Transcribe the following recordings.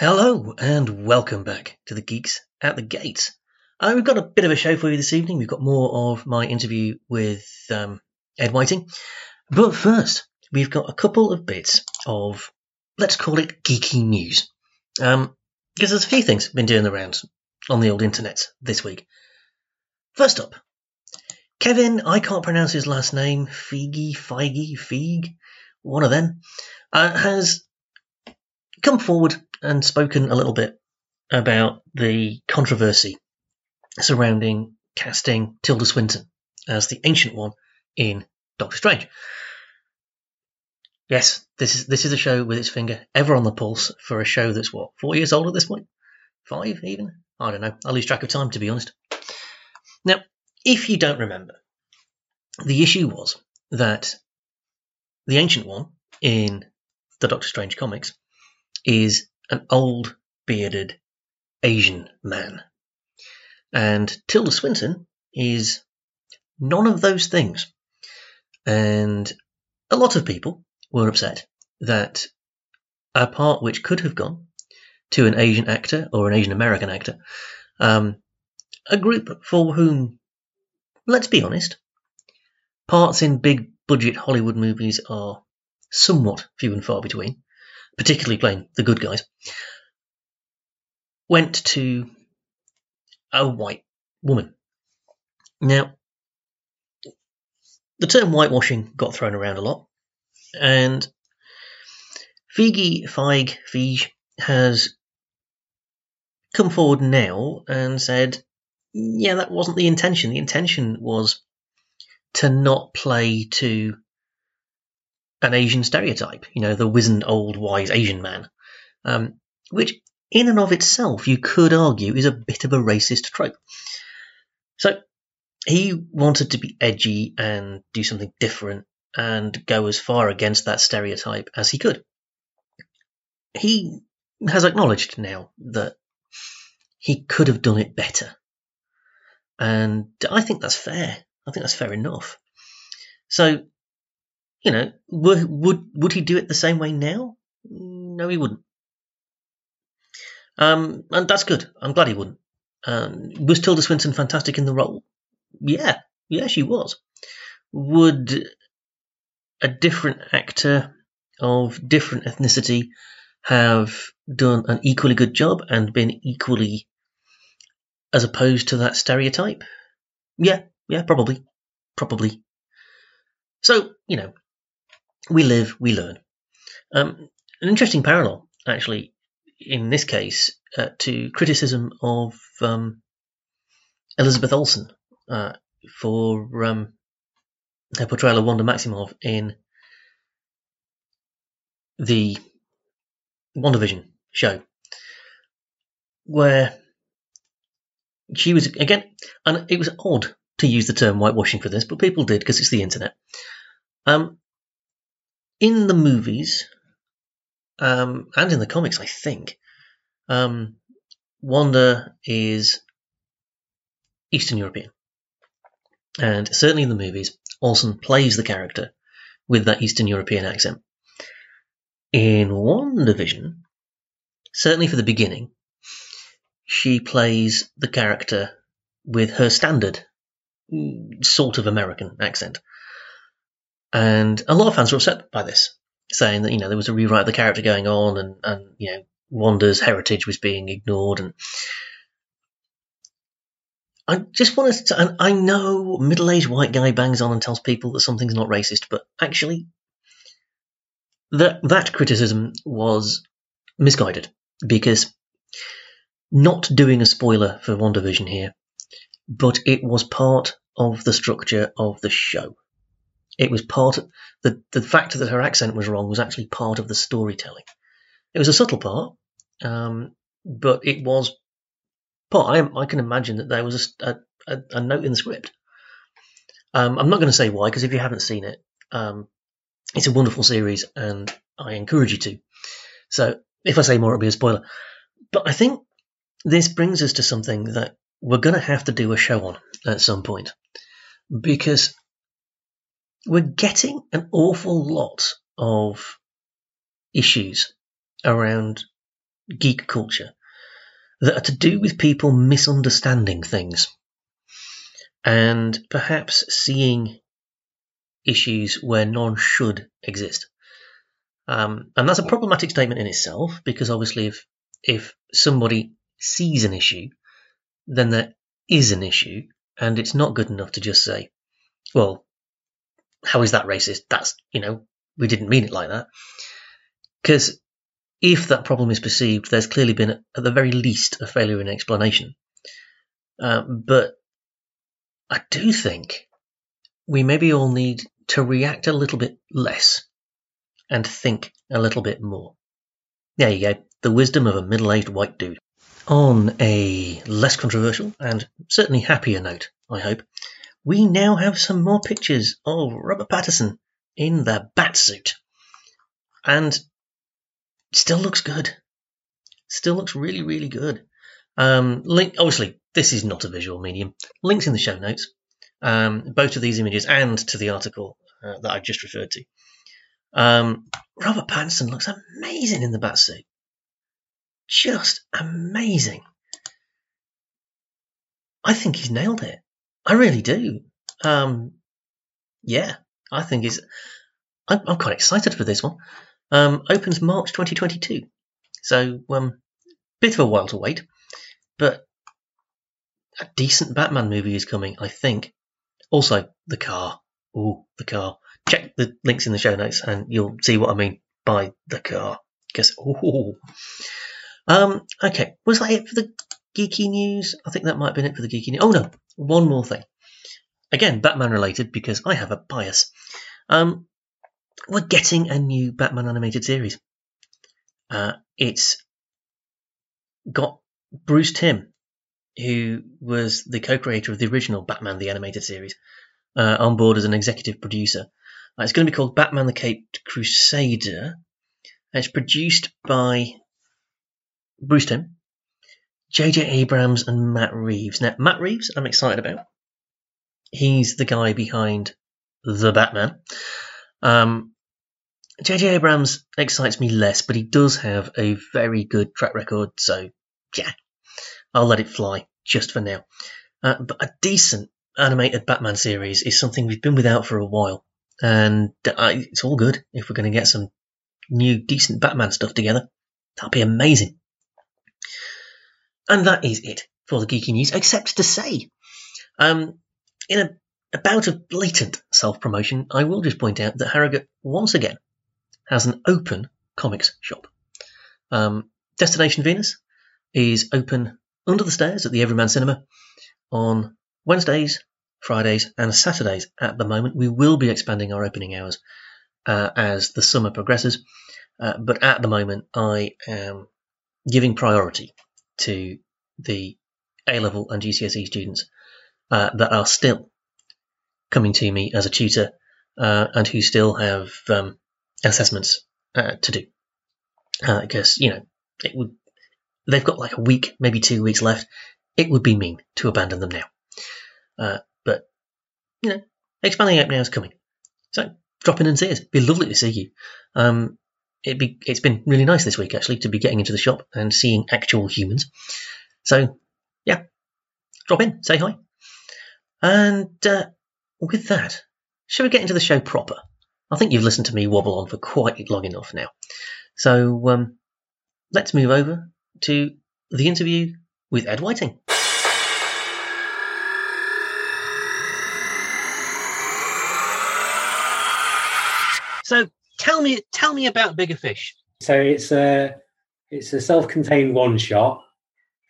Hello and welcome back to the Geeks at the Gates. Uh, we've got a bit of a show for you this evening. We've got more of my interview with um, Ed Whiting. But first, we've got a couple of bits of, let's call it geeky news. Um, because there's a few things been doing the rounds on the old internet this week. First up, Kevin, I can't pronounce his last name, Feige, Feige, Feig, one of them, uh, has come forward and spoken a little bit about the controversy surrounding casting Tilda Swinton as the Ancient One in Doctor Strange. Yes, this is this is a show with its finger ever on the pulse for a show that's what four years old at this point, five even. I don't know. I lose track of time to be honest. Now, if you don't remember, the issue was that the Ancient One in the Doctor Strange comics is an old, bearded Asian man. And Tilda Swinton is none of those things. And a lot of people were upset that a part which could have gone to an Asian actor or an Asian American actor, um, a group for whom, let's be honest, parts in big budget Hollywood movies are somewhat few and far between, particularly playing the good guys, went to a white woman. Now, the term whitewashing got thrown around a lot, and Figi Feig Feige has come forward now and said, yeah, that wasn't the intention. The intention was to not play to an Asian stereotype, you know, the wizened old wise Asian man, um, which in and of itself you could argue is a bit of a racist trope. So he wanted to be edgy and do something different and go as far against that stereotype as he could. He has acknowledged now that he could have done it better. And I think that's fair. I think that's fair enough. So you know, would, would would he do it the same way now? No, he wouldn't. Um, and that's good. I'm glad he wouldn't. Um, was Tilda Swinton fantastic in the role? Yeah, yeah, she was. Would a different actor of different ethnicity have done an equally good job and been equally as opposed to that stereotype? Yeah, yeah, probably. Probably. So, you know, we live, we learn. Um, an interesting parallel, actually, in this case, uh, to criticism of um, Elizabeth Olsen uh, for um, her portrayal of Wanda Maximoff in the WandaVision show, where she was again, and it was odd to use the term whitewashing for this, but people did because it's the internet. Um, in the movies um, and in the comics, I think, um, Wanda is Eastern European. And certainly in the movies, Olsen plays the character with that Eastern European accent. In WandaVision, certainly for the beginning, she plays the character with her standard mm, sort of American accent. And a lot of fans were upset by this, saying that, you know, there was a rewrite of the character going on and, and you know, Wanda's heritage was being ignored. And I just want to, and I know middle aged white guy bangs on and tells people that something's not racist, but actually, that, that criticism was misguided because not doing a spoiler for WandaVision here, but it was part of the structure of the show. It was part of, the the fact that her accent was wrong was actually part of the storytelling. It was a subtle part, um, but it was part. I, I, can imagine that there was a, a, a note in the script. Um, I'm not going to say why because if you haven't seen it, um, it's a wonderful series and I encourage you to. So if I say more, it'll be a spoiler. But I think this brings us to something that we're going to have to do a show on at some point because we're getting an awful lot of issues around geek culture that are to do with people misunderstanding things and perhaps seeing issues where none should exist. Um, and that's a problematic statement in itself because obviously, if if somebody sees an issue, then there is an issue, and it's not good enough to just say, "Well, how is that racist?" That's you know, we didn't mean it like that. Because if that problem is perceived, there's clearly been, at the very least, a failure in explanation. Uh, but I do think we maybe all need to react a little bit less and think a little bit more. There you go, the wisdom of a middle aged white dude. On a less controversial and certainly happier note, I hope, we now have some more pictures of Robert Pattinson in the bat suit. And still looks good. Still looks really, really good. Um, link, obviously, this is not a visual medium. Links in the show notes, um, both to these images and to the article uh, that I just referred to. Um, Robert Pattinson looks amazing in the bat suit. Just amazing. I think he's nailed it. I really do. Um, yeah, I think he's. I'm, I'm quite excited for this one. Um, opens March 2022. So, um, bit of a while to wait, but a decent Batman movie is coming, I think. Also, the car. Oh, the car. Check the links in the show notes and you'll see what I mean by the car. Because, ooh. Um, okay, was that it for the geeky news? I think that might have been it for the geeky news. Oh no, one more thing. Again, Batman related because I have a bias. Um, we're getting a new Batman animated series. Uh, it's got Bruce Timm, who was the co-creator of the original Batman the Animated Series, uh, on board as an executive producer. Uh, it's going to be called Batman the Caped Crusader. It's produced by Bruce Timm, J.J. Abrams, and Matt Reeves. Now, Matt Reeves, I'm excited about. He's the guy behind The Batman. Um, J.J. Abrams excites me less, but he does have a very good track record, so yeah, I'll let it fly just for now. Uh, but a decent animated Batman series is something we've been without for a while, and I, it's all good if we're going to get some new decent Batman stuff together. That'd be amazing. And that is it for the geeky news, except to say, um, in a a bout of blatant self promotion, I will just point out that Harrogate once again has an open comics shop. Um, Destination Venus is open under the stairs at the Everyman Cinema on Wednesdays, Fridays, and Saturdays at the moment. We will be expanding our opening hours uh, as the summer progresses, uh, but at the moment, I am giving priority to the A level and GCSE students uh, that are still coming to me as a tutor uh, and who still have um, assessments uh, to do. Because, uh, you know, it would they've got like a week, maybe two weeks left. It would be mean to abandon them now. Uh, but, you know, expanding out now is coming. So drop in and see us. It'd be lovely to see you. Um, it'd be, it's been really nice this week actually to be getting into the shop and seeing actual humans. So, yeah, drop in, say hi. And uh, with that, shall we get into the show proper? I think you've listened to me wobble on for quite long enough now. So um, let's move over to the interview with Ed Whiting. So tell me, tell me about Bigger Fish. So it's a it's a self-contained one-shot,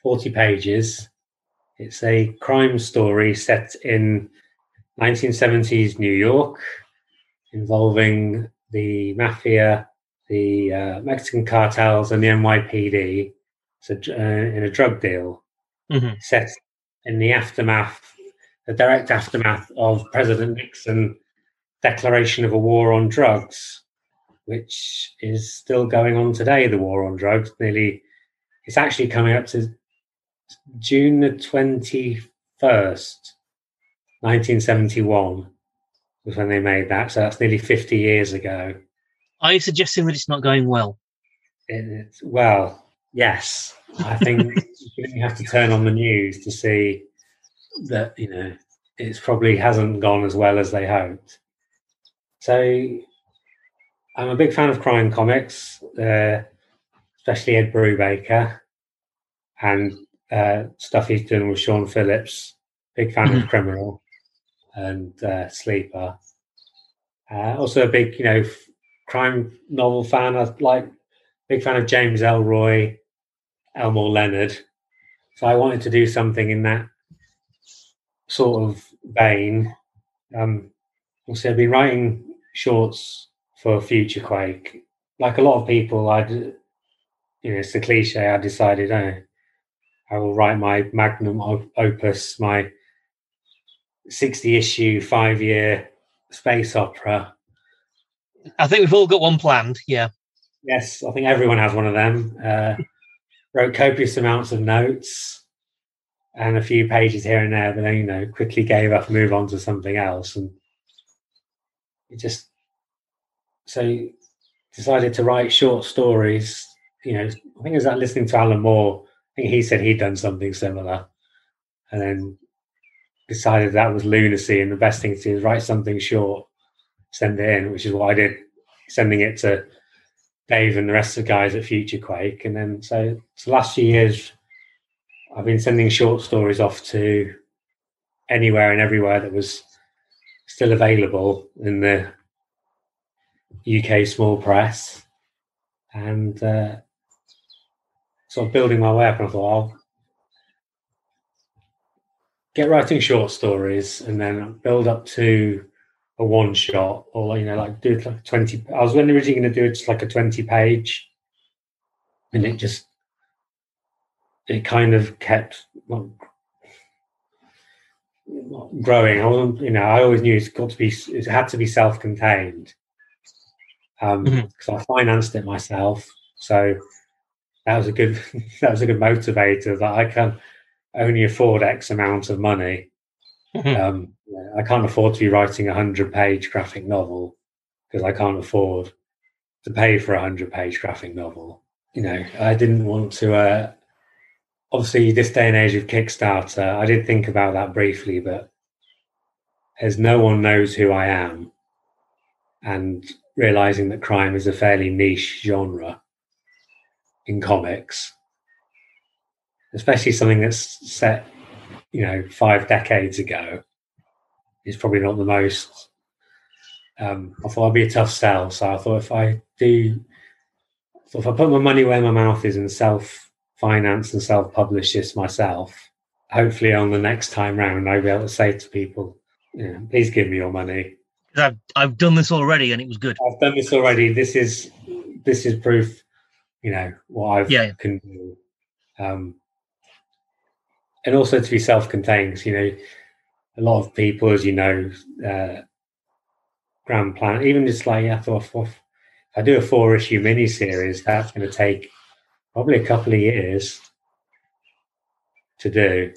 forty pages. It's a crime story set in 1970s New York involving the mafia, the uh, Mexican cartels, and the NYPD so, uh, in a drug deal mm-hmm. set in the aftermath, the direct aftermath of President Nixon declaration of a war on drugs, which is still going on today. The war on drugs, nearly, it's actually coming up to June the twenty first, nineteen seventy one was when they made that. So that's nearly 50 years ago. Are you suggesting that it's not going well? It, well, yes, I think you have to turn on the news to see that you know it probably hasn't gone as well as they hoped. So I'm a big fan of crime comics, uh, especially Ed Brubaker and uh, stuff he's doing with Sean Phillips. Big fan of Criminal and uh, Sleeper. Uh, also a big, you know, f- crime novel fan. I like big fan of James Ellroy, Elmore Leonard. So I wanted to do something in that sort of vein. Um, also, I've been writing shorts for Future Quake. Like a lot of people, I'd, you know, it's a cliche. I decided, oh, I will write my magnum opus, my sixty-issue, five-year space opera. I think we've all got one planned. Yeah. Yes, I think everyone has one of them. Uh, wrote copious amounts of notes and a few pages here and there, but then you know quickly gave up, move on to something else, and it just so decided to write short stories. You know, I think it was like listening to Alan Moore. I think he said he'd done something similar, and then decided that was lunacy, and the best thing to do is write something short, send it in, which is what I did, sending it to Dave and the rest of the guys at Future Quake. And then so, so last few years, I've been sending short stories off to anywhere and everywhere that was still available in the UK small press, and uh, sort of building my way up. And I thought I'll get writing short stories and then build up to a one shot or you know like do like 20 i was originally going to do it just like a 20 page and it just it kind of kept growing i wasn't you know i always knew it's got to be it had to be self-contained um Mhm. because i financed it myself so that was a good that was a good motivator that i can only afford x amount of money Mhm. um, I can't afford to be writing a hundred page graphic novel because I can't afford to pay for a hundred page graphic novel. You know, I didn't want to. Uh, obviously, this day and age of Kickstarter, I did think about that briefly, but as no one knows who I am, and realizing that crime is a fairly niche genre in comics, especially something that's set you know, five decades ago is probably not the most. Um, I thought it'd be a tough sell, so I thought if I do, so if I put my money where my mouth is and self finance and self publish this myself, hopefully on the next time round I'll be able to say to people, please give me your money. I've I've done this already and it was good. I've done this already. This is this is proof, you know, what I Yeah. can do. Um, and also to be self-contained. You know, a lot of people, as you know, uh, grand plan. Even just like I thought, if I do a four-issue mini-series, that's going to take probably a couple of years to do.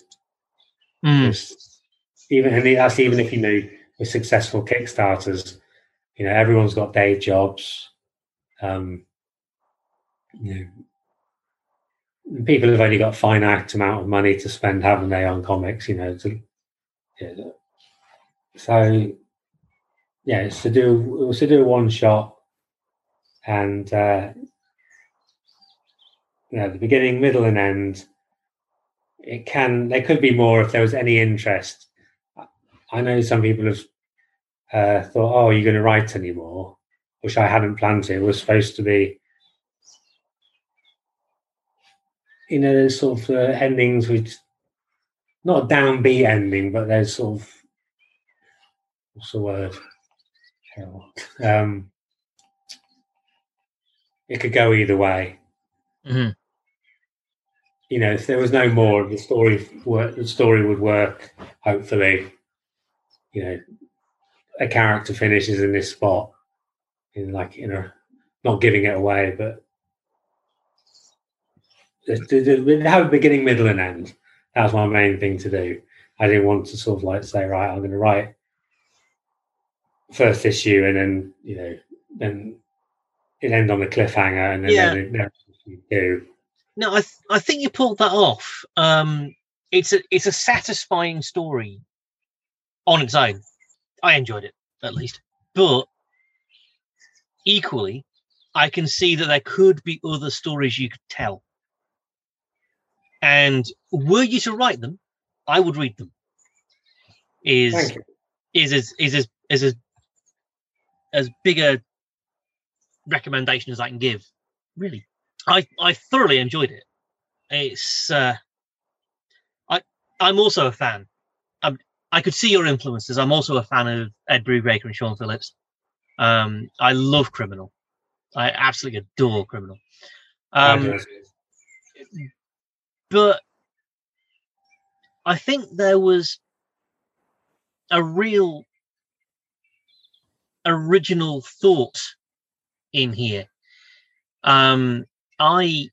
Mm. Just even and that's even if you know with successful Kickstarters, you know everyone's got day jobs. Um, you know, people have only got finite amount of money to spend, haven't they, on comics? You know, to, yeah. so yeah, it's to do it was to do one shot, and uh, you know the beginning, middle, and end. It can there could be more if there was any interest. I know some people have uh, thought, "Oh, are you going to write anymore?" Which I hadn't planned to. It was supposed to be, you know, there's sort of uh, endings which not a downbeat ending, but there's sort of what's the word? Um, it could go either way. Mhm. You know, if there was no more, the story work, the story would work. Hopefully, you know, a character finishes in this spot, in like you know, not giving it away, but have a beginning, middle, and end. That was my main thing to do. I didn't want to sort of like say, right, I'm going to write first issue, and then you know, then it end on a cliffhanger, and then Yeah. then it do. No, I th- I think you pulled that off. Um, it's a it's a satisfying story on its own. I enjoyed it at least, but equally, I can see that there could be other stories you could tell. And were you to write them, I would read them. Is is as is as is as as big a recommendation as I can give. Really, I I thoroughly enjoyed it. It's uh, I I'm also a fan. I'm, could see your influences. I'm also a fan of Ed Brubaker and Sean Phillips. Um, I love Criminal. I absolutely adore Criminal. Um, do. but I think there was a real original thought in here. Um, I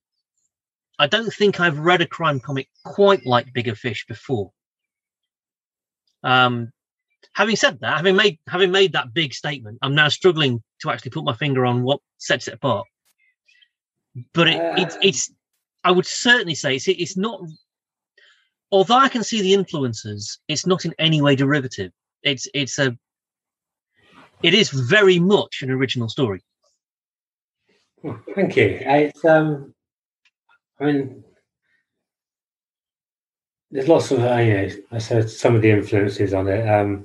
I don't think I've read a crime comic quite like Bigger Fish before. Um, having said that, having made having made that big statement, I'm now struggling to actually put my finger on what sets it apart. But it, it's Uh, it's I would certainly say it's it's not. Although I can see the influences, it's not in any way derivative. It's it's a. It is very much an original story. Thank you. It's um, I mean, there's lots of uh, know, I said some of the influences on it. Um,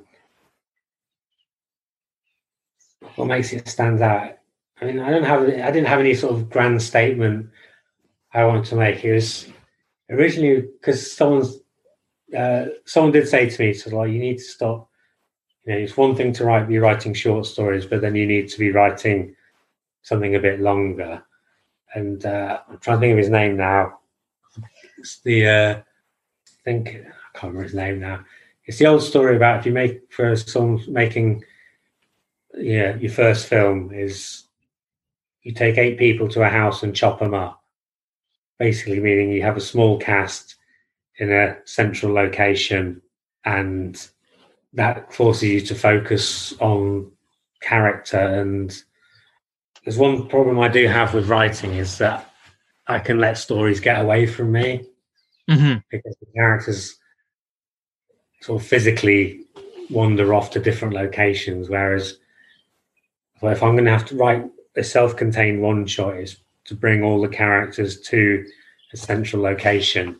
what makes it stand out? I mean, I don't have, I didn't have any sort of grand statement I wanted to make. It was originally because someone's, uh, someone did say to me, "So like, you need to stop." You know, it's one thing to write, be writing short stories, but then you need to be writing something a bit longer. And uh, I'm trying to think of his name now. It's the uh, think I can't remember his name now. It's the old story about if you make for someone making yeah your first film is you take eight people to a house and chop them up. Basically, meaning you have a small cast in a central location, and that forces you to focus on character and there's one problem I do have with writing is that I can let stories get away from me Mm-hmm. because the characters sort of physically wander off to different locations. Whereas, well, if I'm going to have to write a self-contained one shot, is to bring all the characters to a central location,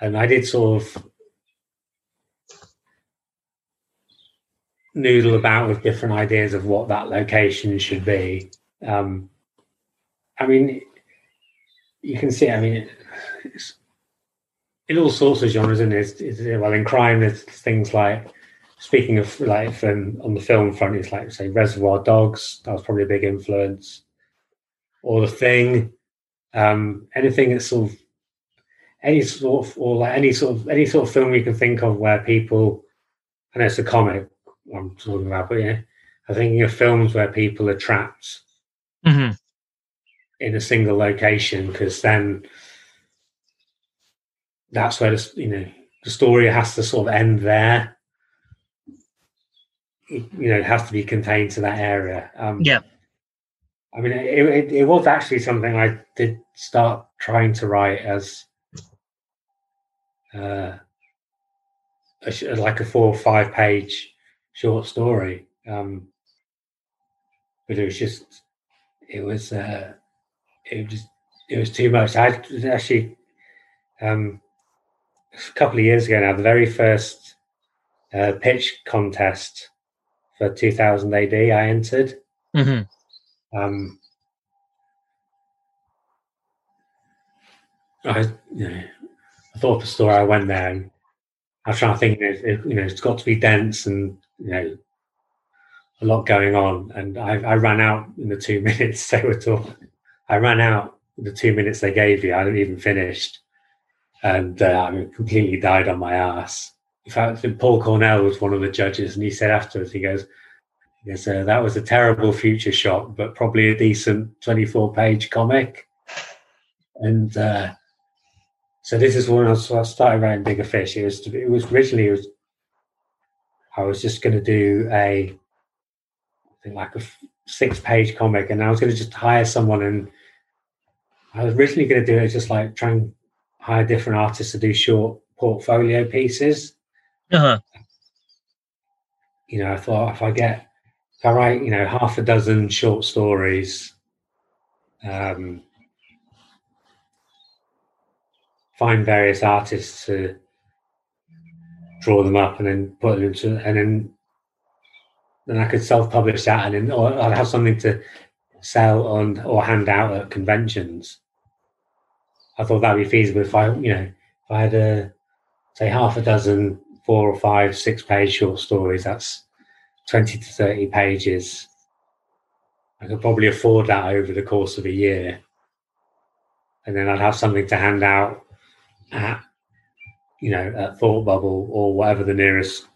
and I did sort of noodle about with different ideas of what that location should be. Um, I mean, you can see. I mean, it's, in all sorts of genres, and it's, it's well in crime. There's things like speaking of like from on the film front, it's like say Reservoir Dogs. That was probably a big influence. Or The Thing. Um, anything that's sort of any sort of or like any sort of any sort of film you can think of where people. Know it's a comic I'm talking about, but yeah, I'm thinking of films where people are trapped Mm-hmm. in a single location because then that's where the, you know the story has to sort of end there. It, you know, it has to be contained to that area. Um, Yeah. I mean, it, it, it was actually something I did start trying to write as uh, a, like a four or five page short story. Um, but it was just, it was, uh, it was, it was too much. I actually, um, a couple of years ago now, the very first uh, pitch contest for 2000 AD, I entered. Mm-hmm. Um, I, you know, I thought the story. I went there, and I was trying to think. It, it, you know, it's got to be dense and you know, a lot going on. And I, I ran out in the two minutes they were talking. I ran out the two minutes they gave you. I hadn't even finished, and uh, I completely died on my ass. In fact, Paul Cornell was one of the judges, and he said afterwards, he goes, Yes, uh, that was a terrible Future Shock, but probably a decent 24 page comic. And uh, so this is when I, started writing Bigger Fish. It was, it was originally, it was, I was just going to do a, I think like a six page comic, and I was going to just hire someone and I was originally going to do it just like try and hire different artists to do short portfolio pieces. Uh-huh. You know, I thought if I get, if I write, you know, half a dozen short stories, um, find various artists to draw them up and then put them into, and then then I could self-publish that, and then or I'd have something to sell on or hand out at conventions. I thought that'd be feasible if I, you know, if I had a say half a dozen, four or five, six-page short stories. That's twenty to thirty pages. I could probably afford that over the course of a year, and then I'd have something to hand out at, you know, at Thought Bubble or whatever the nearest,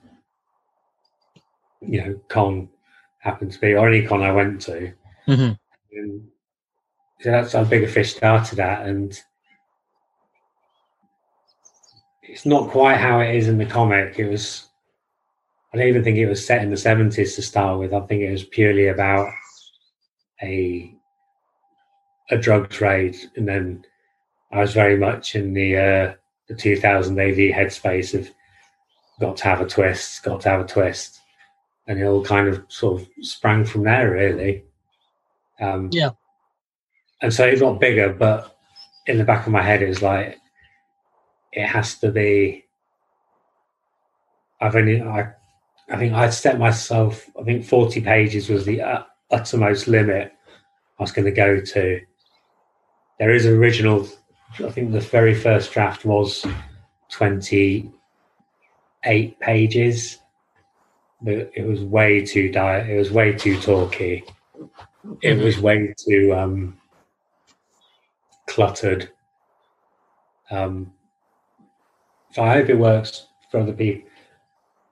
you know, con happened to be, or any con I went to. hmm And so that's how Bigger Fish started at, and it's not quite how it is in the comic. It was, I don't even think it was set in the seventies to start with. I think it was purely about a a drug trade, and then I was very much in the uh, the 2000 AD headspace of got to have a twist, got to have a twist, and it all kind of sort of sprang from there, really. Um, Yeah. and so it got bigger, but in the back of my head, it was like it has to be. I've only I, I think I'd set myself. I think forty pages was the uh, uttermost limit I was going to go to. There is an original. I think the very first draft was twenty eight pages. But it was way too di- It was way too talky. It Mhm. was way too um, cluttered. Um, so I hope it works for other people.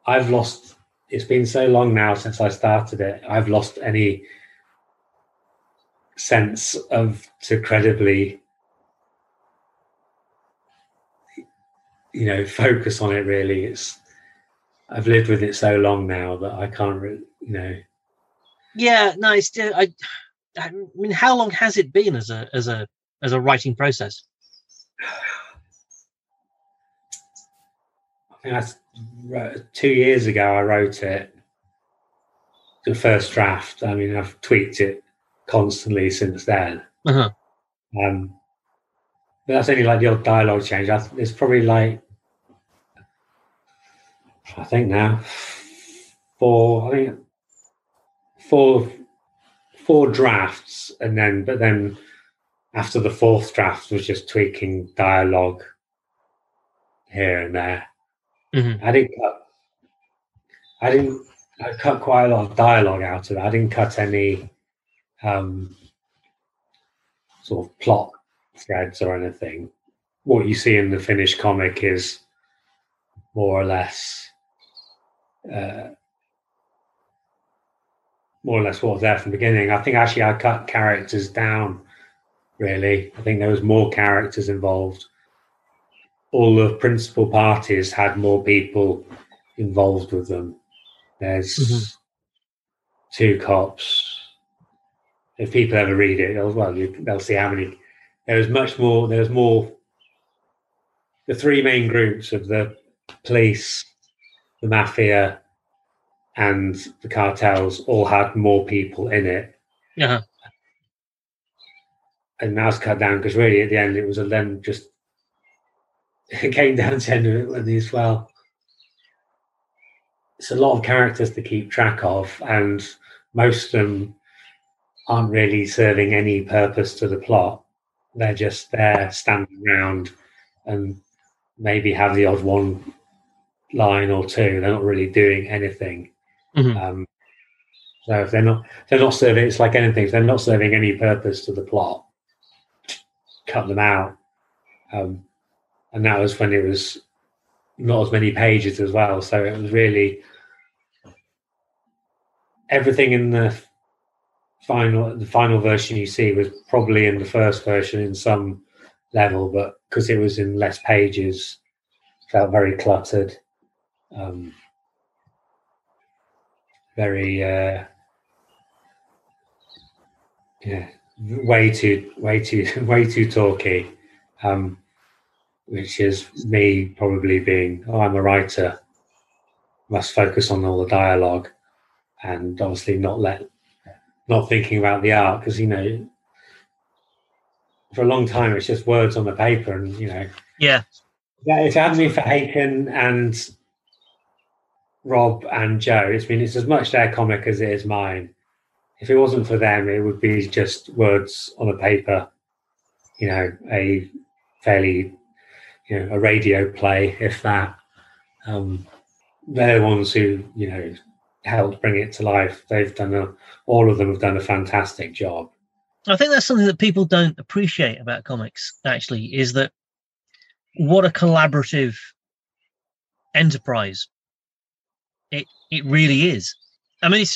I've lost. It's been so long now since I started it. I've lost any sense of to credibly, you know, focus on it. Really, it's. I've lived with it so long now that I can't, really, you know. Yeah, no, it's still. I, I mean, how long has it been as a as a as a writing process? I think that's wrote- two years ago. I wrote it, the first draft. I mean, I've tweaked it constantly since then. Uh-huh. Um, but that's only like the odd dialogue change. I, it's probably like I think now four. I think four four drafts, and then but then after the fourth draft was just tweaking dialogue here and there. Mhm. I didn't cut. I didn't. I cut quite a lot of dialogue out of it. I didn't cut any um, sort of plot threads or anything. What you see in the finished comic is more or less, uh, more or less what was there from the beginning. I think actually I cut characters down. Really, I think there was more characters involved. All the principal parties had more people involved with them. There's Mhm. two cops. If people ever read it, they'll, well, they'll see how many. There was much more. There was more. The three main groups of the police, the mafia, and the cartels all had more people in it, Uh-huh. and that was cut down because really at the end it was a then just it came down to the end of it these well. It's a lot of characters to keep track of and most of them aren't really serving any purpose to the plot. They're just there standing around and maybe have the odd one line or two. They're not really doing anything. Mhm. um, so if they're not they're not serving it's like anything if they're not serving any purpose to the plot cut them out. Um, and that was when it was not as many pages as well so it was really everything in the final the final version you see was probably in the first version in some level but because it was in less pages felt very cluttered um, very uh, yeah way too, way too, way too talky. Um, which is me probably being, oh, I'm a writer, must focus on all the dialogue, and obviously not let, not thinking about the art because you know, for a long time it's just words on the paper, and you know, yeah, yeah. If it hadn't been for Haken and Rob and Joe, it's been it's as much their comic as it is mine. If it wasn't for them, it would be just words on a paper. You know, a fairly you know a radio play, if that. Um, they're the ones who you know helped bring it to life. They've done a, all of them have done a fantastic job. I think that's something that people don't appreciate about comics. Actually, is that what a collaborative enterprise it it really is. I mean,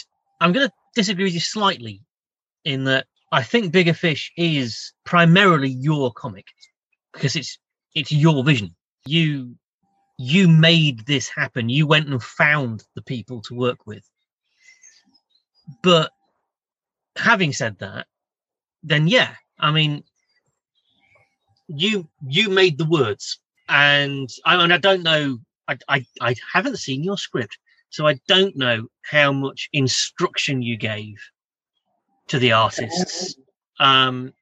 I'm going to disagree with you slightly in that I think Bigger Fish is primarily your comic because it's it's your vision. You you made this happen. You went and found the people to work with. But having said that, then yeah, I mean, you you made the words, and I mean, I don't know. I, I I haven't seen your script, so I don't know how much instruction you gave to the artists. Um,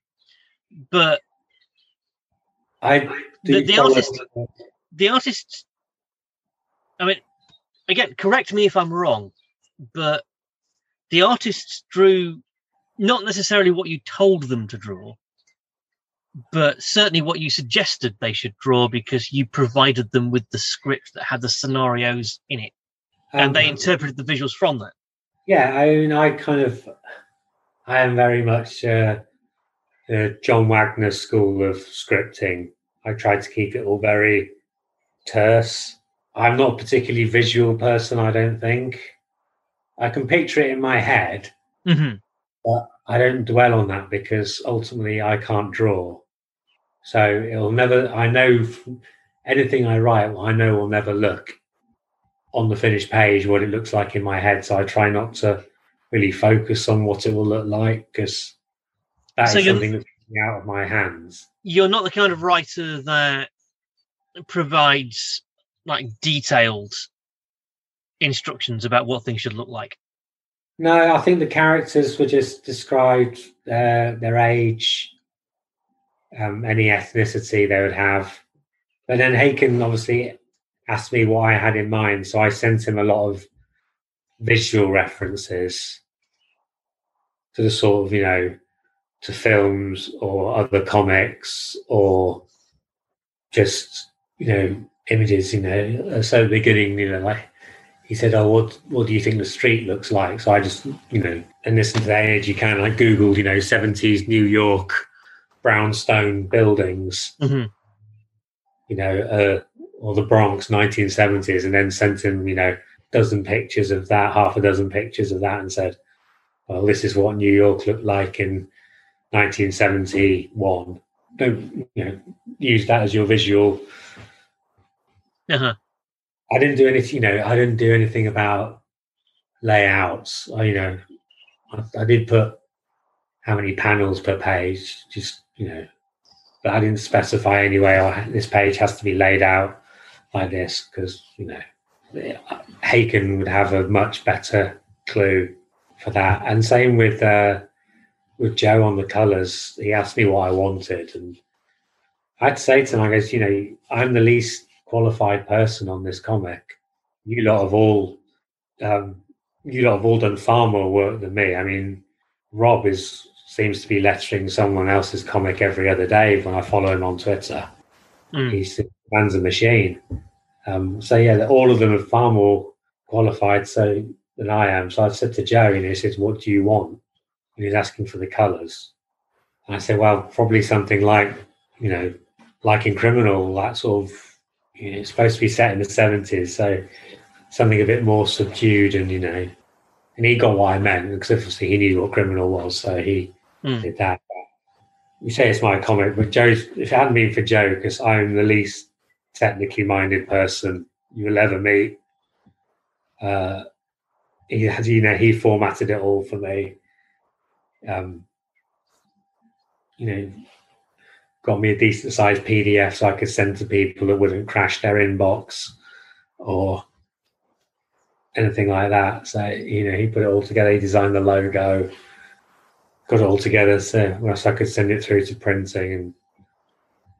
but I the, the artist, the artists. I mean, again, correct me if I'm wrong, but the artists drew not necessarily what you told them to draw, but certainly what you suggested they should draw because you provided them with the script that had the scenarios in it, um, and they interpreted the visuals from that. Yeah, I mean, I kind of, I am very much uh, the John Wagner school of scripting. I tried to keep it all very terse. I'm not a particularly visual person, I don't think. I can picture it in my head, mm-hmm. but I don't dwell on that because ultimately I can't draw. So it'll never, I know anything I write, I know will never look on the finished page what it looks like in my head. So I try not to really focus on what it will look like because that so is something that's out of my hands you're not the kind of writer that provides like detailed instructions about what things should look like. No, I think the characters were just described uh, their age, um, any ethnicity they would have. But then Haken obviously asked me what I had in mind, so I sent him a lot of visual references to the sort of you know to films or other comics or just you know images you know so the beginning you know like he said oh what what do you think the street looks like so i just you know and listen to the age you can i googled you know 70s new york brownstone buildings mm-hmm. you know uh, or the bronx 1970s and then sent him you know dozen pictures of that half a dozen pictures of that and said well this is what new york looked like in 1971. Don't you know? Use that as your visual. Uh-huh. I didn't do anything. You know, I didn't do anything about layouts. I, you know, I, I did put how many panels per page. Just you know, but I didn't specify anyway. Oh, this page has to be laid out like this because you know, Haken would have a much better clue for that. And same with uh, with Joe on the colours, he asked me what I wanted, and I'd say to him, I guess, you know, I'm the least qualified person on this comic. You lot have all, um, you lot have all done far more work than me. I mean, Rob is seems to be lettering someone else's comic every other day when I follow him on Twitter. Mm. He's man's a machine. Um, so yeah, all of them are far more qualified so than I am. So I said to Joe, you know, he says, "What do you want?" And he's asking for the colours. And I said, well, probably something like, you know, like in Criminal, that sort of, you know, it's supposed to be set in the 70s. So something a bit more subdued and, you know, and he got what I meant because obviously he knew what Criminal was. So he mm. did that. You say it's my comic, but Joe, if it hadn't been for Joe, because I'm the least technically minded person you'll ever meet, uh, he had, you know, he formatted it all for me um, you know, got me a decent sized PDF so I could send to people that wouldn't crash their inbox or anything like that. So, you know, he put it all together, he designed the logo, got it all together so, so I could send it through to printing. And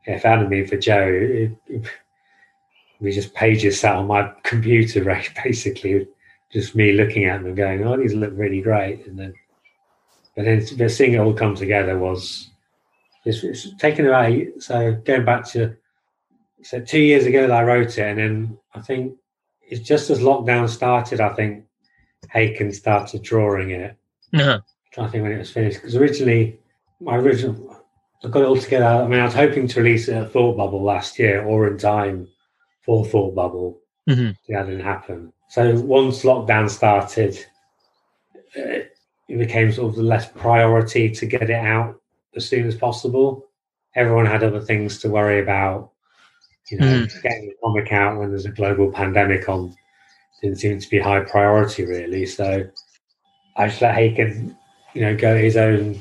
if it hadn't been for Joe, it, it, we just pages sat on my computer, right? Basically, just me looking at them going, "Oh, these look really great," and then, but then but seeing it all come together was it's, it's taken about so going back to so two years ago that I wrote it, and then I think it's just as lockdown started. I think Haken started drawing it. Uh-huh. trying to think when it was finished because originally my original I got it all together. I mean, I was hoping to release it at Thought Bubble last year or in time for Thought Bubble. Mm-hmm. Yeah, that didn't happen. So once lockdown started, uh, it became sort of the less priority to get it out as soon as possible. Everyone had other things to worry about. You know, Mm. getting the comic out when there's a global pandemic on didn't seem to be high priority really. So I just let Haken, you know, go at his own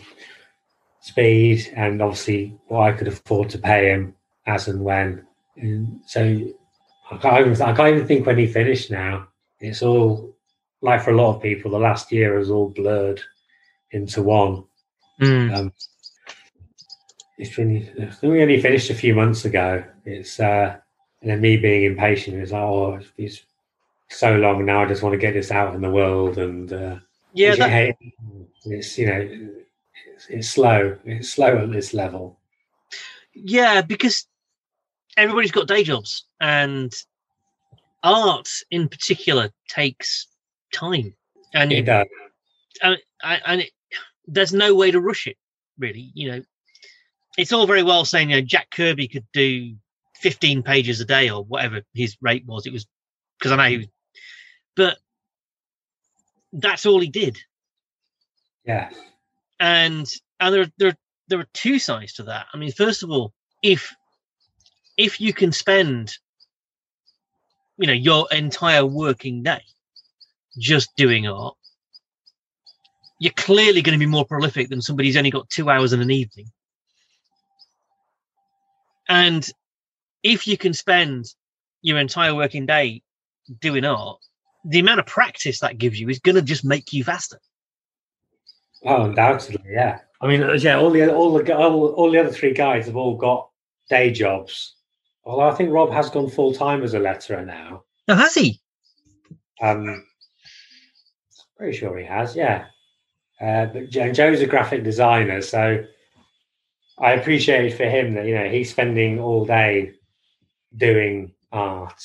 speed and obviously what I could afford to pay him as and when. And so I can't, even, I can't even think when he finished now. It's all like for a lot of people, the last year is all blurred into one. Mm. Um, it's been we only finished a few months ago. It's uh, and then me being impatient is like, oh, it's so long now. I just want to get this out in the world, and uh, Yeah, that, it's you know, it's, it's slow. It's slow at this level. yeah, because everybody's got day jobs, and art in particular takes time, and It does. and, and it, there's no way to rush it really you know. It's all very well saying you know jack kirby could do 15 pages a day or whatever his rate was it was because i know he was but that's all he did. Yeah, and and there there there are two sides to that. I mean first of all if if you can spend you know your entire working day just doing art you're clearly going to be more prolific than somebody who's only got two hours in an evening and if you can spend your entire working day doing art the amount of practice that gives you is going to just make you faster oh, undoubtedly, yeah. I mean, yeah, all the all the all, all the other three guys have all got day jobs. Although I think Rob has gone full time as a letterer now. now has he Um, pretty sure he has, yeah. Uh, but Jo- Joe's a graphic designer, so I appreciate for him that you know he's spending all day doing art,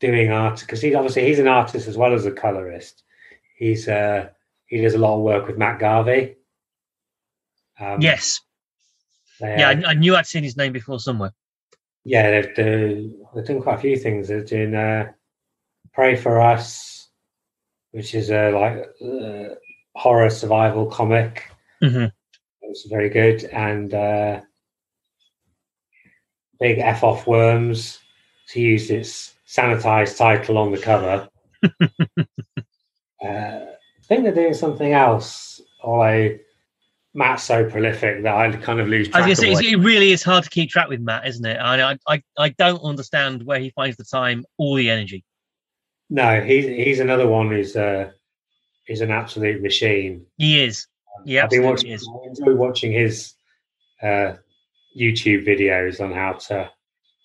doing art because he's obviously he's an artist as well as a colorist. He's uh, he does a lot of work with Matt Garvey. Um, yes they, yeah I, I knew i'd seen his name before somewhere yeah, they've, they've done quite a few things. They're doing uh, Pray for Us, which is a like uh, horror survival comic. Mhm. was very good. And uh, Big F Off Worms to use its sanitized title on the cover. uh, I think they're doing something else, although Matt's so prolific that I kind of lose I track was of gonna what say, it really is hard to keep track with Matt, isn't it? I, I, I, I don't understand where he finds the time or the energy. No, he's he's another one who's uh is an absolute machine. He is. Yeah, I've been watching. I enjoy watching his uh, YouTube videos on how to.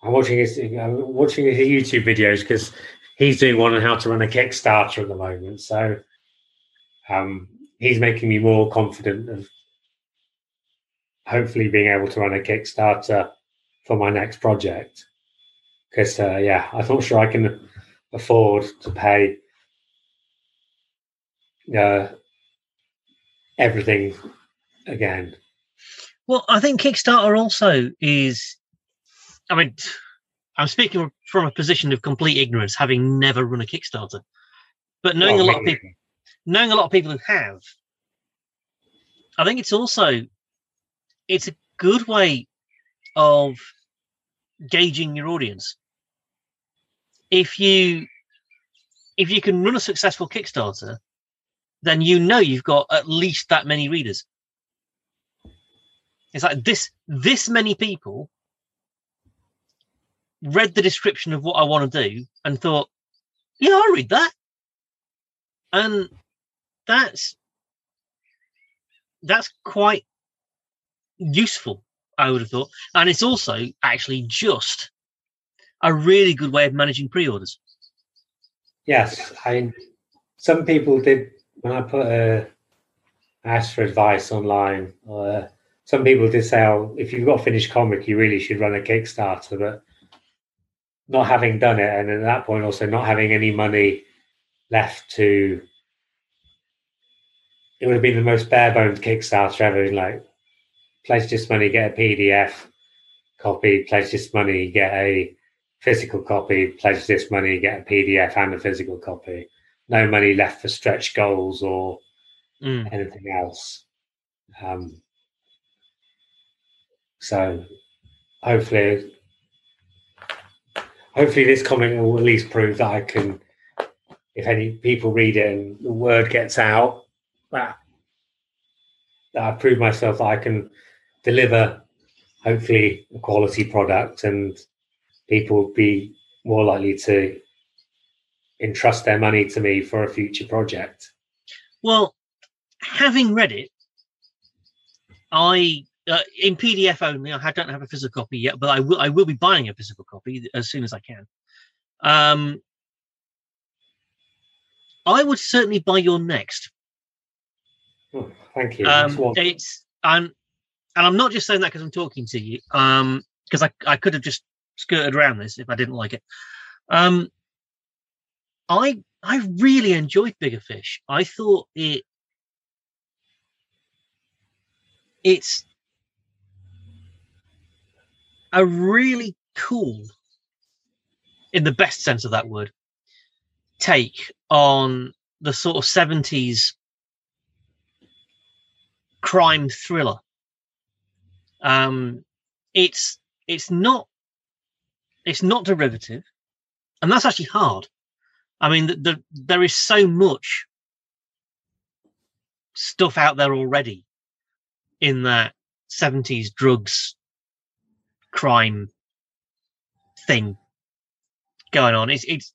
I'm watching his I'm watching his YouTube videos because he's doing one on how to run a Kickstarter at the moment. So um, he's making me more confident of hopefully being able to run a Kickstarter for my next project. Because uh, yeah, I'm not sure I can afford to pay uh, everything again. Well, I think Kickstarter also is. I mean, I'm speaking from a position of complete ignorance, having never run a Kickstarter, but knowing Well, a lot of people, knowing a lot of people who have, I think it's also it's a good way of gauging your audience. If you if you can run a successful Kickstarter, then you know you've got at least that many readers. It's like this this many people read the description of what I want to do and thought, yeah, I'll read that. And that's that's quite useful, I would have thought. And it's also actually just a really good way of managing pre-orders. Yes, I. Some people did when I put a ask for advice online. Uh, some people did say, "Oh, if you've got a finished comic, you really should run a Kickstarter." But not having done it, and at that point also not having any money left to, it would have been the most bare bones Kickstarter ever. Like, pledge this money, get a PDF copy. Pledge this money, get a physical copy. Pledge this money, get a PDF and a physical copy. No money left for stretch goals or Mm. anything else. Um, so hopefully, hopefully this comment will at least prove that I can, if any people read it and the word gets out, that, that I prove myself that I can deliver hopefully a quality product and people will be more likely to entrust their money to me for a future project. Well, having read it, I uh, in PDF only. I don't have a physical copy yet, but I will. I will be buying a physical copy as soon as I can. Um, I would certainly buy your next. Oh, thank you. Um, it's and and I'm not just saying that because I'm talking to you. Um, because I I could have just skirted around this if I didn't like it. Um, I I really enjoyed Bigger Fish. I thought it it's a really cool, in the best sense of that word, take on the sort of 70s crime thriller. Um, it's it's not it's not derivative, and that's actually hard. I mean, the, the, there is so much stuff out there already in that 70s drugs crime thing going on. It's it's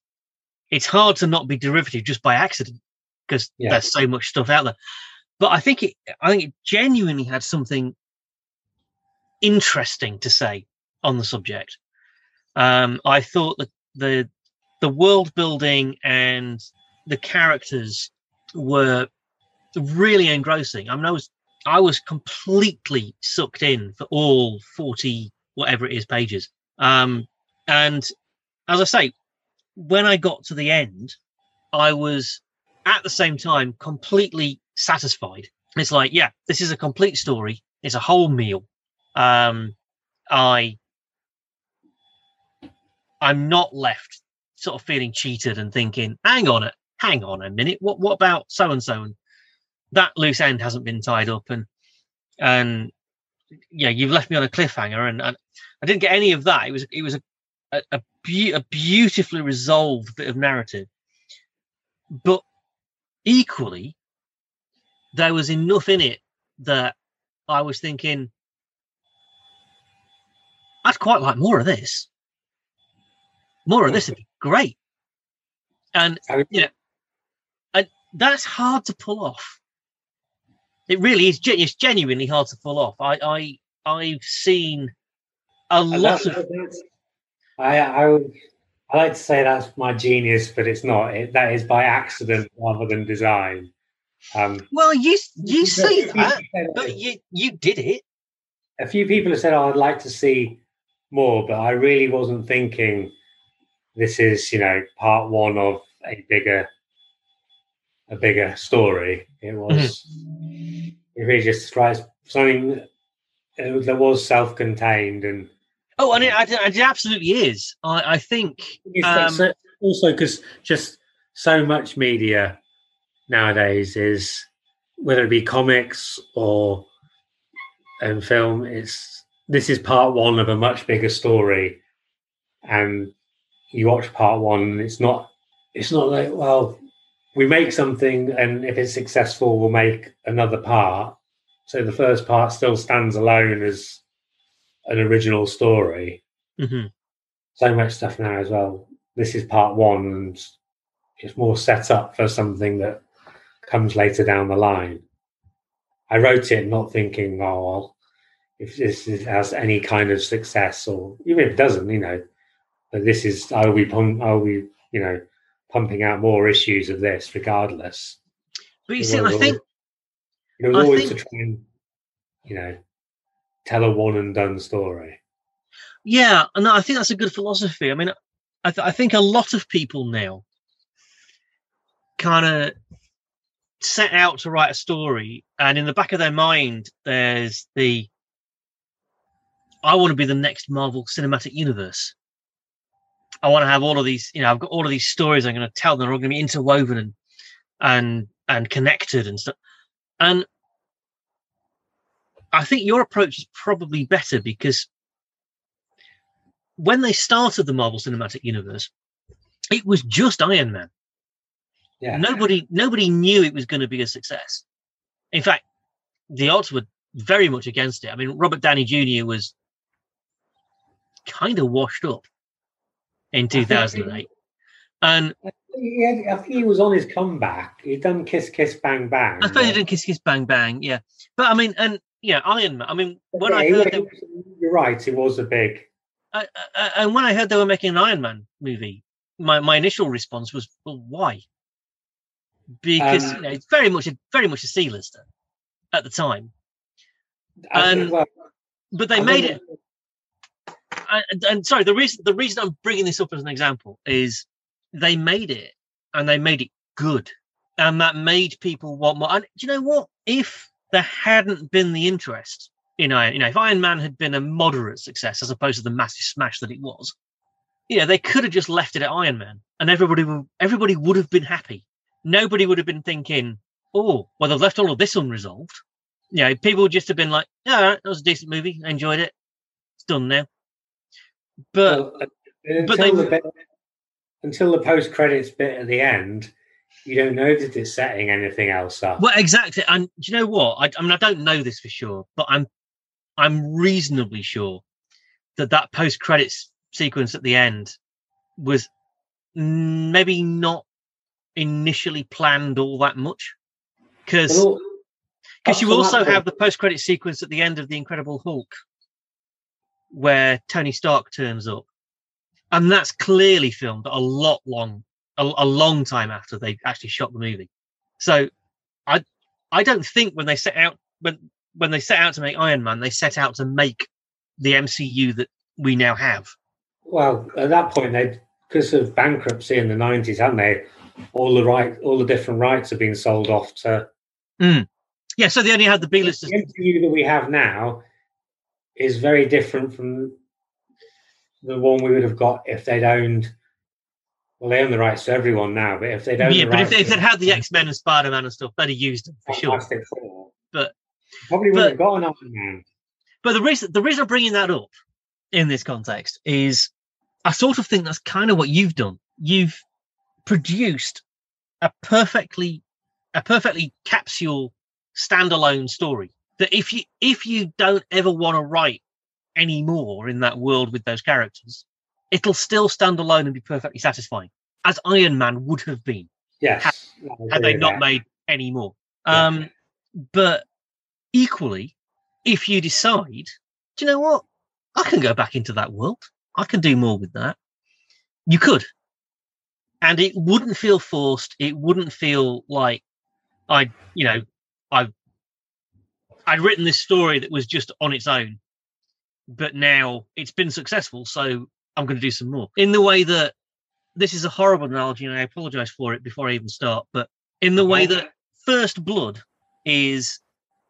it's hard to not be derivative just by accident because Yeah. there's so much stuff out there. But I think it I think it genuinely had something interesting to say on the subject. Um, I thought the the world building and the characters were really engrossing. I mean, I was I was completely sucked in for all forty whatever it is pages. Um, and as I say, when I got to the end, I was at the same time completely satisfied. It's like, yeah, this is a complete story. It's a whole meal. Um, I I'm not left sort of feeling cheated and thinking, hang on a hang on a minute, what what about so and so and that loose end hasn't been tied up and and yeah, you've left me on a cliffhanger and, and I didn't get any of that. It was it was a a, a, beau- a beautifully resolved bit of narrative, but equally there was enough in it that I was thinking I'd quite like more of this. More of this would be great. And you know, and that's hard to pull off. It really is. It's genuinely hard to pull off. I, I, I've seen a And lot of. I, I, I like to say that's my genius, but it's not. It, that is by accident rather than design. Um, Well, you you say that, but you you did it. a few people have said, "Oh, I'd like to see more," but I really wasn't thinking this is, you know, part one of a bigger, a bigger story. It was, it really just tries something that was self-contained and Oh, and it, it, it absolutely is. I, I think. Um, also because just so much media nowadays is whether it be comics or and film it's this is part one of a much bigger story and you watch part one and it's not it's not like well we make something and if it's successful we'll make another part So the first part still stands alone as an original story. hmm So much stuff now as well. This is part one, and it's more set up for something that comes later down the line. I wrote it not thinking, oh, well, if this has any kind of success, or even if it doesn't, you know, but this is, are we, pump, are we, you know, pumping out more issues of this regardless? But you see, I think it was I always think- to try and, you know, tell a one and done story. Yeah, and I think that's a good philosophy. I mean, I, th- I think a lot of people now kind of set out to write a story, and in the back of their mind, there's the I want to be the next Marvel Cinematic Universe. I want to have all of these, you know, I've got all of these stories I'm going to tell. Them, they're all going to be interwoven and and and connected and stuff. And I think your approach is probably better because when they started the Marvel Cinematic Universe, it was just Iron Man. Yeah. Nobody nobody knew it was going to be a success. In fact, the odds were very much against it. I mean, Robert Downey Jr. was kind of washed up in 2008. And He had, I think he was on his comeback. He'd done Kiss Kiss Bang Bang. I suppose he didn't kiss kiss bang bang, yeah. But I mean, and yeah, Iron Man. I mean, when Yeah, I heard he that, you're right. It was a big. I, I, and when I heard they were making an Iron Man movie, my, my initial response was, well, why? Because Um, you know, it's very much a very much a C-lister at the time. And well, But they I made it. And, and sorry, the reason the reason I'm bringing this up as an example is they made it and they made it good, and that made people want more. And do you know what? If there hadn't been the interest in Iron, you know, if Iron Man had been a moderate success as opposed to the massive smash that it was, you know, they could have just left it at Iron Man, and everybody would everybody would have been happy. Nobody would have been thinking, "Oh, well, they've left all of this unresolved." You know, people would just have been like, "Yeah, that was a decent movie. I enjoyed it. It's done now." But well, until but the bit, until the post credits bit at the end, you don't know that it's setting anything else up. Well, exactly. And do you know what? I, I mean, I don't know this for sure, but I'm I'm reasonably sure that that post credits sequence at the end was maybe not initially planned all that much because because you up to that also have the post credit sequence at the end of the Incredible Hulk where Tony Stark turns up, and that's clearly filmed a lot long a, a long time after they actually shot the movie. So I I don't think when they set out when when they set out to make Iron Man, they set out to make the MCU that we now have. Well, at that point, they because of bankruptcy in the nineties, hadn't they? All the right, all the different rights have been sold off to mm. Yeah, so they only had the B the listers. MCU that we have now is very different from the one we would have got if they'd owned. Well, they own the rights to everyone now, but if they'd owned Yeah, the but if, rights if they'd had the X Men and Spider Man and stuff, they'd have used them for sure. Four, But- probably but- wouldn't have got an Iron Man. But the reason the reason I'm bringing that up in this context is I sort of think that's kind of what you've done. You've produced a perfectly a perfectly capsule standalone story that if you if you don't ever want to write any more in that world with those characters, it'll still stand alone and be perfectly satisfying, as Iron Man would have been Yes, Ha- I had they not that. made any more. Yeah. Um, but equally, if you decide, do you know what? I can go back into that world. I can do more with that. You could. And it wouldn't feel forced. It wouldn't feel like I, you know, I've I'd written this story that was just on its own, but now it's been successful, so I'm going to do some more. In the way that this is a horrible analogy, and I apologize for it before I even start, but in the way that First Blood is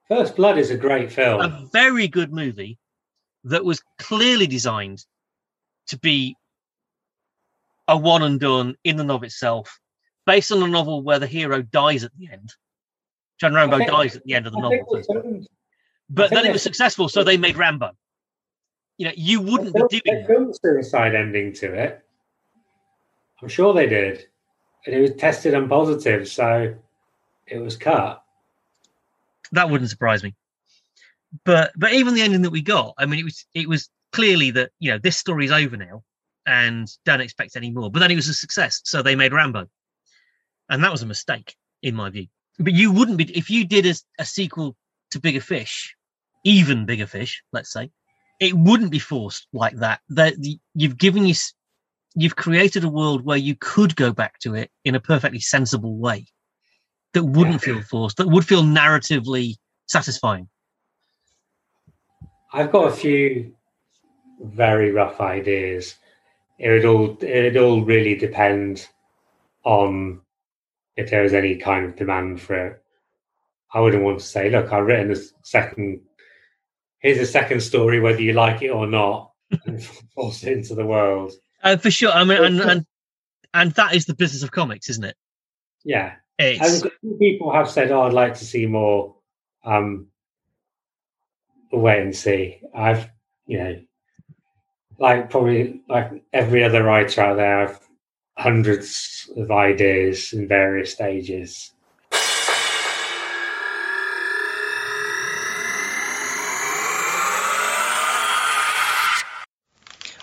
First Blood is a great film. a very good movie that was clearly designed to be a one and done in and of itself, based on a novel where the hero dies at the end. John Rambo think- dies at the end of the novel, think First Blood. they but then it was successful, so they made Rambo. You know, you wouldn't be doing they filmed a suicide ending to it. I'm sure they did. And it was tested and positive, so it was cut. That wouldn't surprise me. but but even the ending that we got, I mean, it was it was clearly that you know this story's over now, and don't expect any more. But then it was a success, so they made Rambo, and that was a mistake in my view. But you wouldn't be if you did a, a sequel to Bigger Fish, even Bigger Fish, let's say, it wouldn't be forced like that. That you've given you you've created a world where you could go back to it in a perfectly sensible way that wouldn't feel forced, that would feel narratively satisfying. I've got a few very rough ideas. It would all it all really depend on if there was any kind of demand for it. I wouldn't want to say, look, I've written a second here's a second story, whether you like it or not, and force it into the world. Uh, for sure. I mean, and, and and that is the business of comics, isn't it? Yeah. It's... And people have said, "Oh, I'd like to see more." Um, wait and see. I've, you know, like probably like every other writer out there, I've hundreds of ideas in various stages.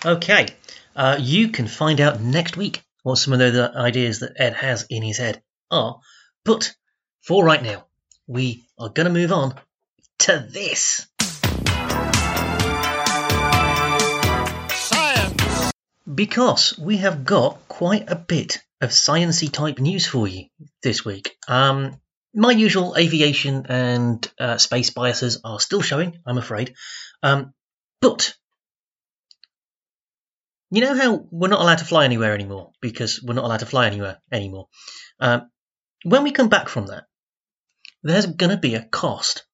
Okay, uh, you can find out next week what some of the ideas that Ed has in his head are. But for right now, we are going to move on to this. Because we have got quite a bit of sciency type news for you this week. Um, my usual aviation and uh, space biases are still showing, I'm afraid. Um, but you know how we're not allowed to fly anywhere anymore because we're not allowed to fly anywhere anymore. Um, when we come back from that, there's going to be a cost.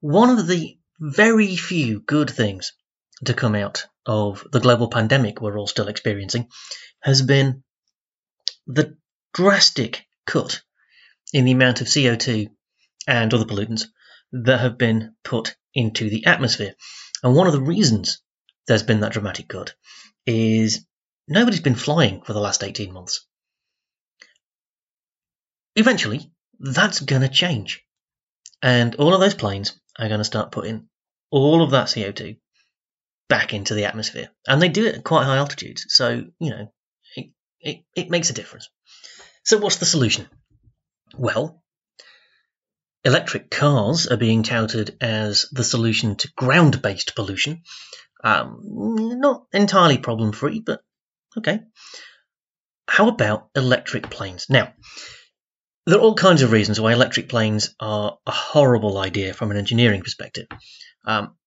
One of the very few good things to come out of the global pandemic we're all still experiencing has been the drastic cut in the amount of CO2 and other pollutants that have been put into the atmosphere. And one of the reasons there's been that dramatic cut is nobody's been flying for the last 18 months. Eventually, that's going to change. And all of those planes are going to start putting all of that CO2 back into the atmosphere. And they do it at quite high altitudes. So, you know, it, it, it makes a difference. So, what's the solution? Well, electric cars are being touted as the solution to ground based pollution. Um, not entirely problem free, but okay. How about electric planes? Now, there are all kinds of reasons why electric planes are a horrible idea from an engineering perspective. Um,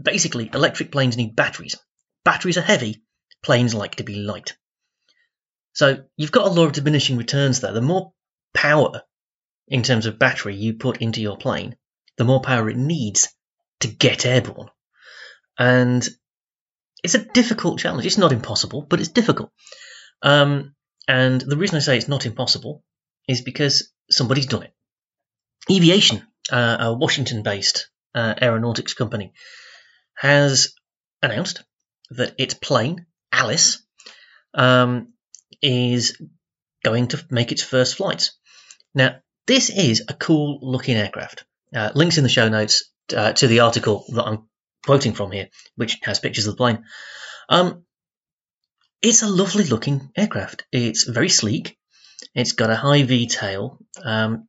basically, electric planes need batteries. Batteries are heavy, planes like to be light. So you've got a law of diminishing returns there. The more power in terms of battery you put into your plane, the more power it needs to get airborne. And it's a difficult challenge. It's not impossible, but it's difficult. Um, and the reason I say it's not impossible is because somebody's done it. Eviation, uh, a Washington based uh, aeronautics company, has announced that its plane, Alice, um, is going to make its first flights. Now, this is a cool looking aircraft. Uh, links in the show notes uh, to the article that I'm quoting from here, which has pictures of the plane. Um, it's a lovely looking aircraft. It's very sleek. It's got a high V tail, um,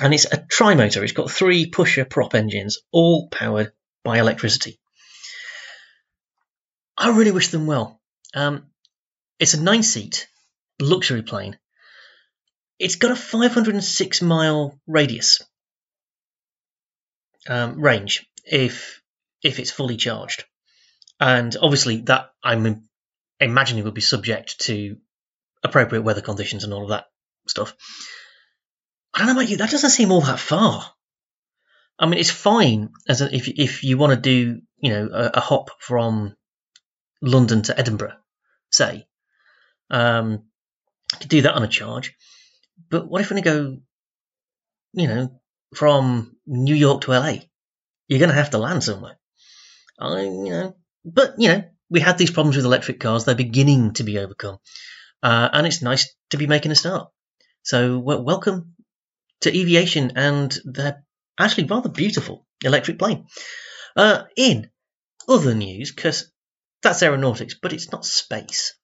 and it's a trimotor. It's got three pusher prop engines, all powered by electricity. I really wish them well. Um, it's a nine seat luxury plane. It's got a 506 mile radius um, range if if it's fully charged. And obviously, that I'm imagining would be subject to appropriate weather conditions and all of that stuff. I don't know about you, that doesn't seem all that far. I mean, it's fine as a, if if you want to do you know a, a, hop from London to Edinburgh, say, um, could do that on a charge. But what if to go, you know, from New York to LA? You're going to have to land somewhere. I, you know, but you know, we had these problems with electric cars. They're beginning to be overcome, uh, and it's nice to be making a start. So, welcome to aviation and they're actually rather beautiful electric plane. Uh, in other news, because that's aeronautics, but it's not space.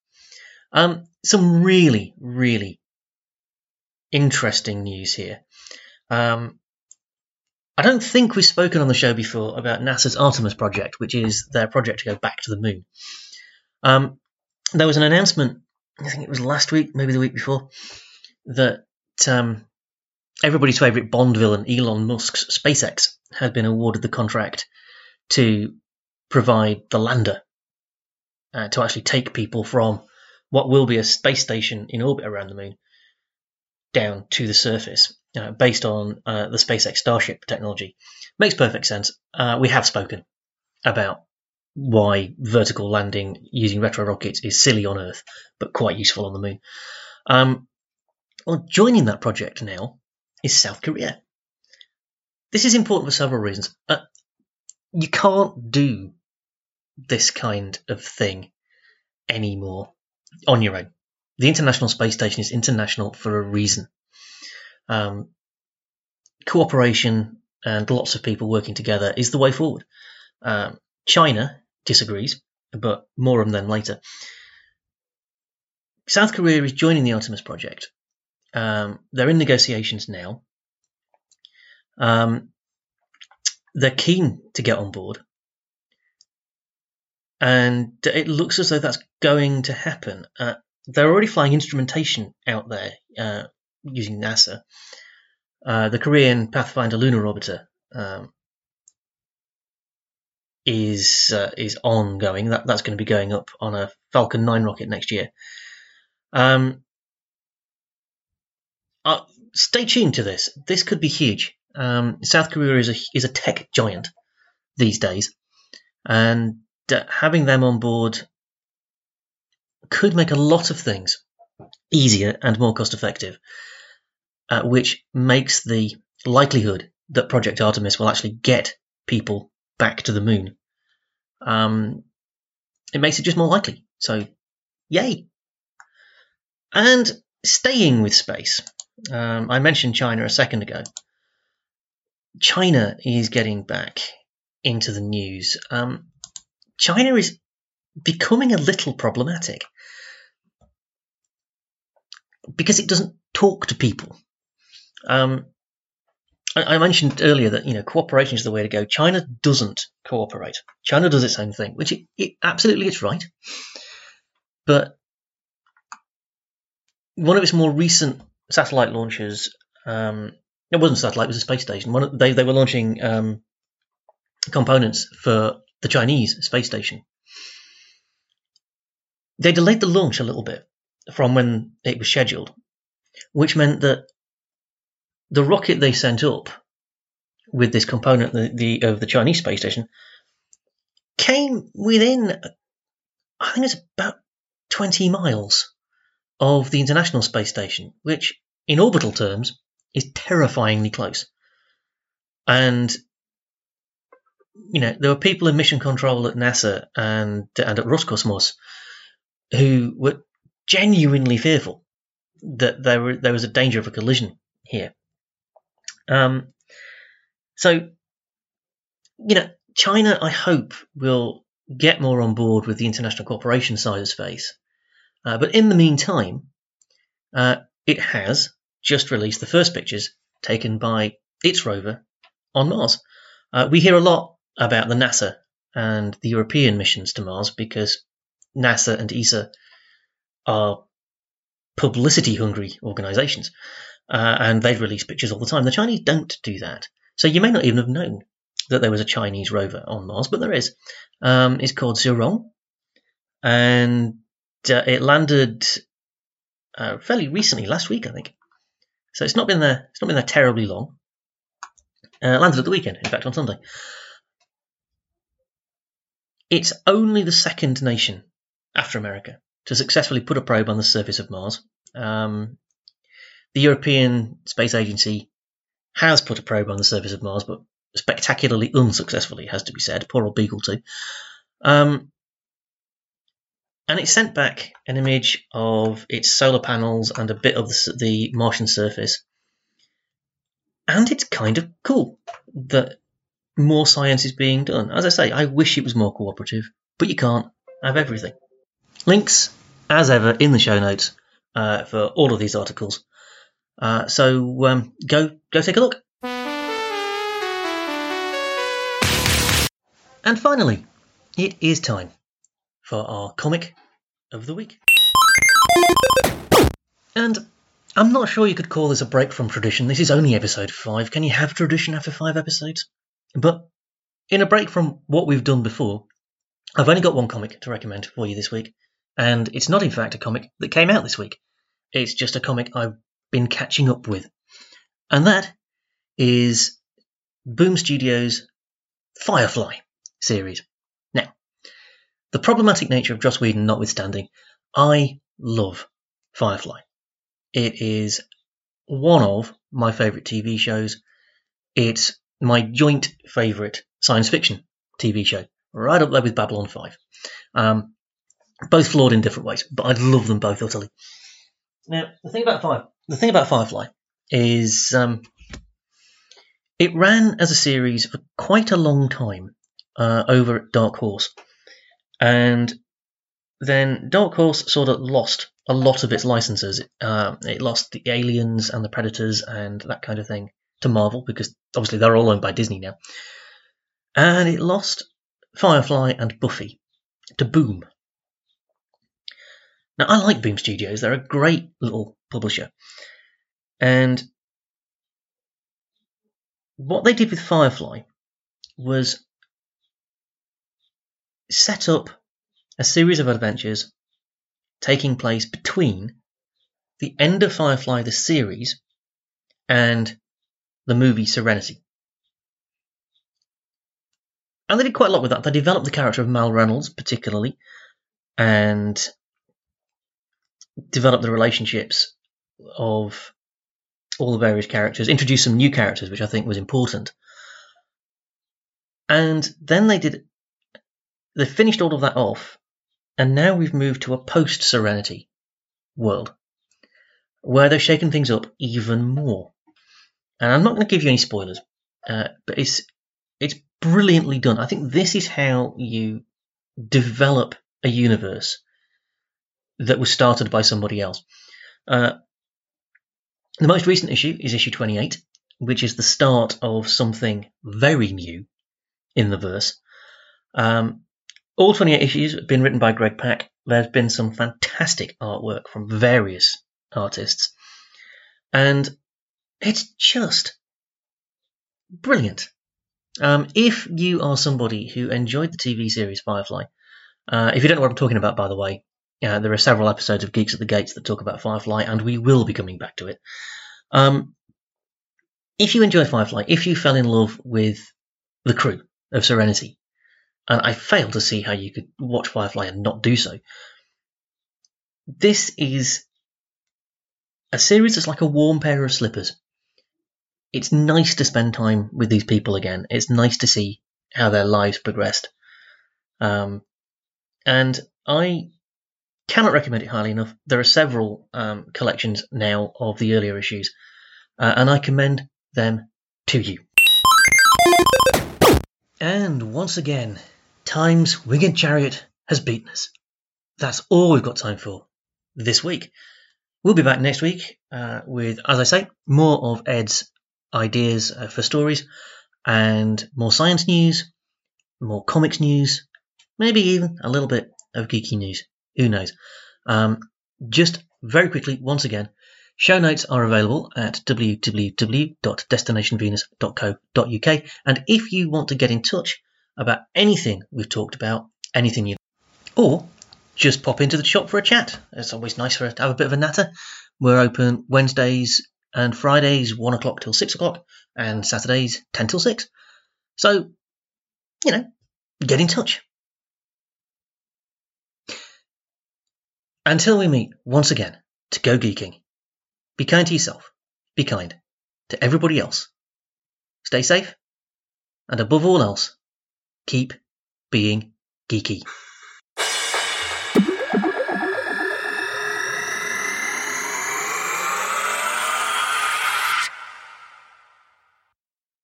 Um, some really, really interesting news here. Um, I don't think we've spoken on the show before about NASA's Artemis project, which is their project to go back to the moon. Um, there was an announcement, I think it was last week, maybe the week before, that um, everybody's favourite Bond villain, Elon Musk's SpaceX, had been awarded the contract to provide the lander uh, to actually take people from what will be a space station in orbit around the moon down to the surface uh, based on uh, the SpaceX Starship technology. Makes perfect sense. Uh, we have spoken about why vertical landing using retro rockets is silly on Earth, but quite useful on the moon. Um, well, joining that project now is South Korea. This is important for several reasons. You can't do this kind of thing anymore on your own. The International Space Station is international for a reason. Um, cooperation and lots of people working together is the way forward. Um, China disagrees, but more on them later. South Korea is joining the Artemis project. Um, they're in negotiations now. Um, they're keen to get on board. And it looks as though that's going to happen. Uh, they're already flying instrumentation out there uh, using NASA. Uh, the Korean Pathfinder lunar orbiter um, is uh, is ongoing. That that's going to be going up on a Falcon 9 rocket next year. Um, uh, stay tuned to this. This could be huge. Um, South Korea is a is a tech giant these days, and having them on board could make a lot of things easier and more cost effective, uh, which makes the likelihood that Project Artemis will actually get people back to the moon. Um, it makes it just more likely. So, yay! And staying with space, um, I mentioned China a second ago. China is getting back into the news. Um, China is becoming a little problematic because it doesn't talk to people. Um, I, mentioned earlier that you know cooperation is the way to go. China doesn't cooperate. China does its own thing, which it, it absolutely it's right. But one of its more recent satellite launches, um, it wasn't satellite, it was a space station. One, they they were launching um, components for the Chinese space station. They delayed the launch a little bit from when it was scheduled, which meant that the rocket they sent up with this component the, the, of the Chinese space station came within, I think it's about 20 miles of the International Space Station, which in orbital terms is terrifyingly close. And you know, there were people in mission control at NASA and and at Roscosmos who were genuinely fearful that there were, there was a danger of a collision here. Um, so, you know, China, I hope, will get more on board with the international cooperation side of space. Uh, but in the meantime, uh, it has just released the first pictures taken by its rover on Mars. Uh, we hear a lot about the NASA and the European missions to Mars because NASA and ESA are publicity hungry organizations uh, and they release pictures all the time. The Chinese don't do that. So you may not even have known that there was a Chinese rover on Mars, but there is. Um, it's called Zhurong and uh, it landed uh, fairly recently, last week, I think. So it's not been there. It's not been there terribly long. Uh, landed at the weekend, in fact, on Sunday. It's only the second nation after America to successfully put a probe on the surface of Mars. Um, the European Space Agency has put a probe on the surface of Mars, but spectacularly unsuccessfully, has to be said. Poor old Beagle 2. Um, and it sent back an image of its solar panels and a bit of the, the Martian surface. And it's kind of cool that more science is being done. As I say, I wish it was more cooperative, but you can't have everything. Links, as ever, in the show notes uh, for all of these articles. Uh, so um, go go take a look. And finally, it is time for our comic of the week. And I'm not sure you could call this a break from tradition. This is only episode 5. Can you have tradition after 5 episodes? But in a break from what we've done before, I've only got one comic to recommend for you this week. And it's not, in fact, a comic that came out this week. It's just a comic I've been catching up with. And that is Boom Studios' Firefly series. Now, the problematic nature of Joss Whedon notwithstanding, I love Firefly. It is one of my favourite TV shows. It's my joint favourite science fiction TV show, right up there with Babylon 5. Um, both flawed in different ways, but I love them both utterly. Now, the thing about Fire, the thing about Firefly is um, it ran as a series for quite a long time uh, over at Dark Horse, and then Dark Horse sort of lost a lot of its licenses. Uh, it lost the Aliens and the Predators and that kind of thing to Marvel because obviously they're all owned by Disney now, and it lost Firefly and Buffy to Boom. Now, I like Boom Studios. They're a great little publisher. And what they did with Firefly was set up a series of adventures taking place between the end of Firefly, the series, and the movie Serenity. And they did quite a lot with that. They developed the character of Mal Reynolds, particularly, and developed the relationships of all the various characters, introduced some new characters, which I think was important. And then they did, they finished all of that off, and now we've moved to a post Serenity world where they've shaken things up even more. And I'm not going to give you any spoilers, uh, but it's it's brilliantly done. I think this is how you develop a universe that was started by somebody else. Uh, the most recent issue is issue 28, which is the start of something very new in the verse. Um, all 28 issues have been written by Greg Pak. There's been some fantastic artwork from various artists. And it's just brilliant. Um, if you are somebody who enjoyed the TV series Firefly, uh, if you don't know what I'm talking about, by the way, uh, there are several episodes of Geeks at the Gates that talk about Firefly, and we will be coming back to it. Um, if you enjoyed Firefly, if you fell in love with the crew of Serenity, and I fail to see how you could watch Firefly and not do so, this is a series that's like a warm pair of slippers. It's nice to spend time with these people again. It's nice to see how their lives progressed. Um, and I Cannot recommend it highly enough. There are several um, collections now of the earlier issues, uh, and I commend them to you. And once again, Time's winged chariot has beaten us. That's all we've got time for this week. We'll be back next week uh, with, as I say, more of Ed's ideas uh, for stories and more science news, more comics news, maybe even a little bit of geeky news. Who knows? Um, just very quickly, once again, show notes are available at www.destinationvenus.co.uk. And if you want to get in touch about anything we've talked about, anything you, or just pop into the shop for a chat. It's always nice for us to have a bit of a natter. We're open Wednesdays and Fridays, one o'clock till six o'clock, and Saturdays, ten till six. So, you know, get in touch. Until we meet once again to go geeking, be kind to yourself, be kind to everybody else. Stay safe, and above all else, keep being geeky.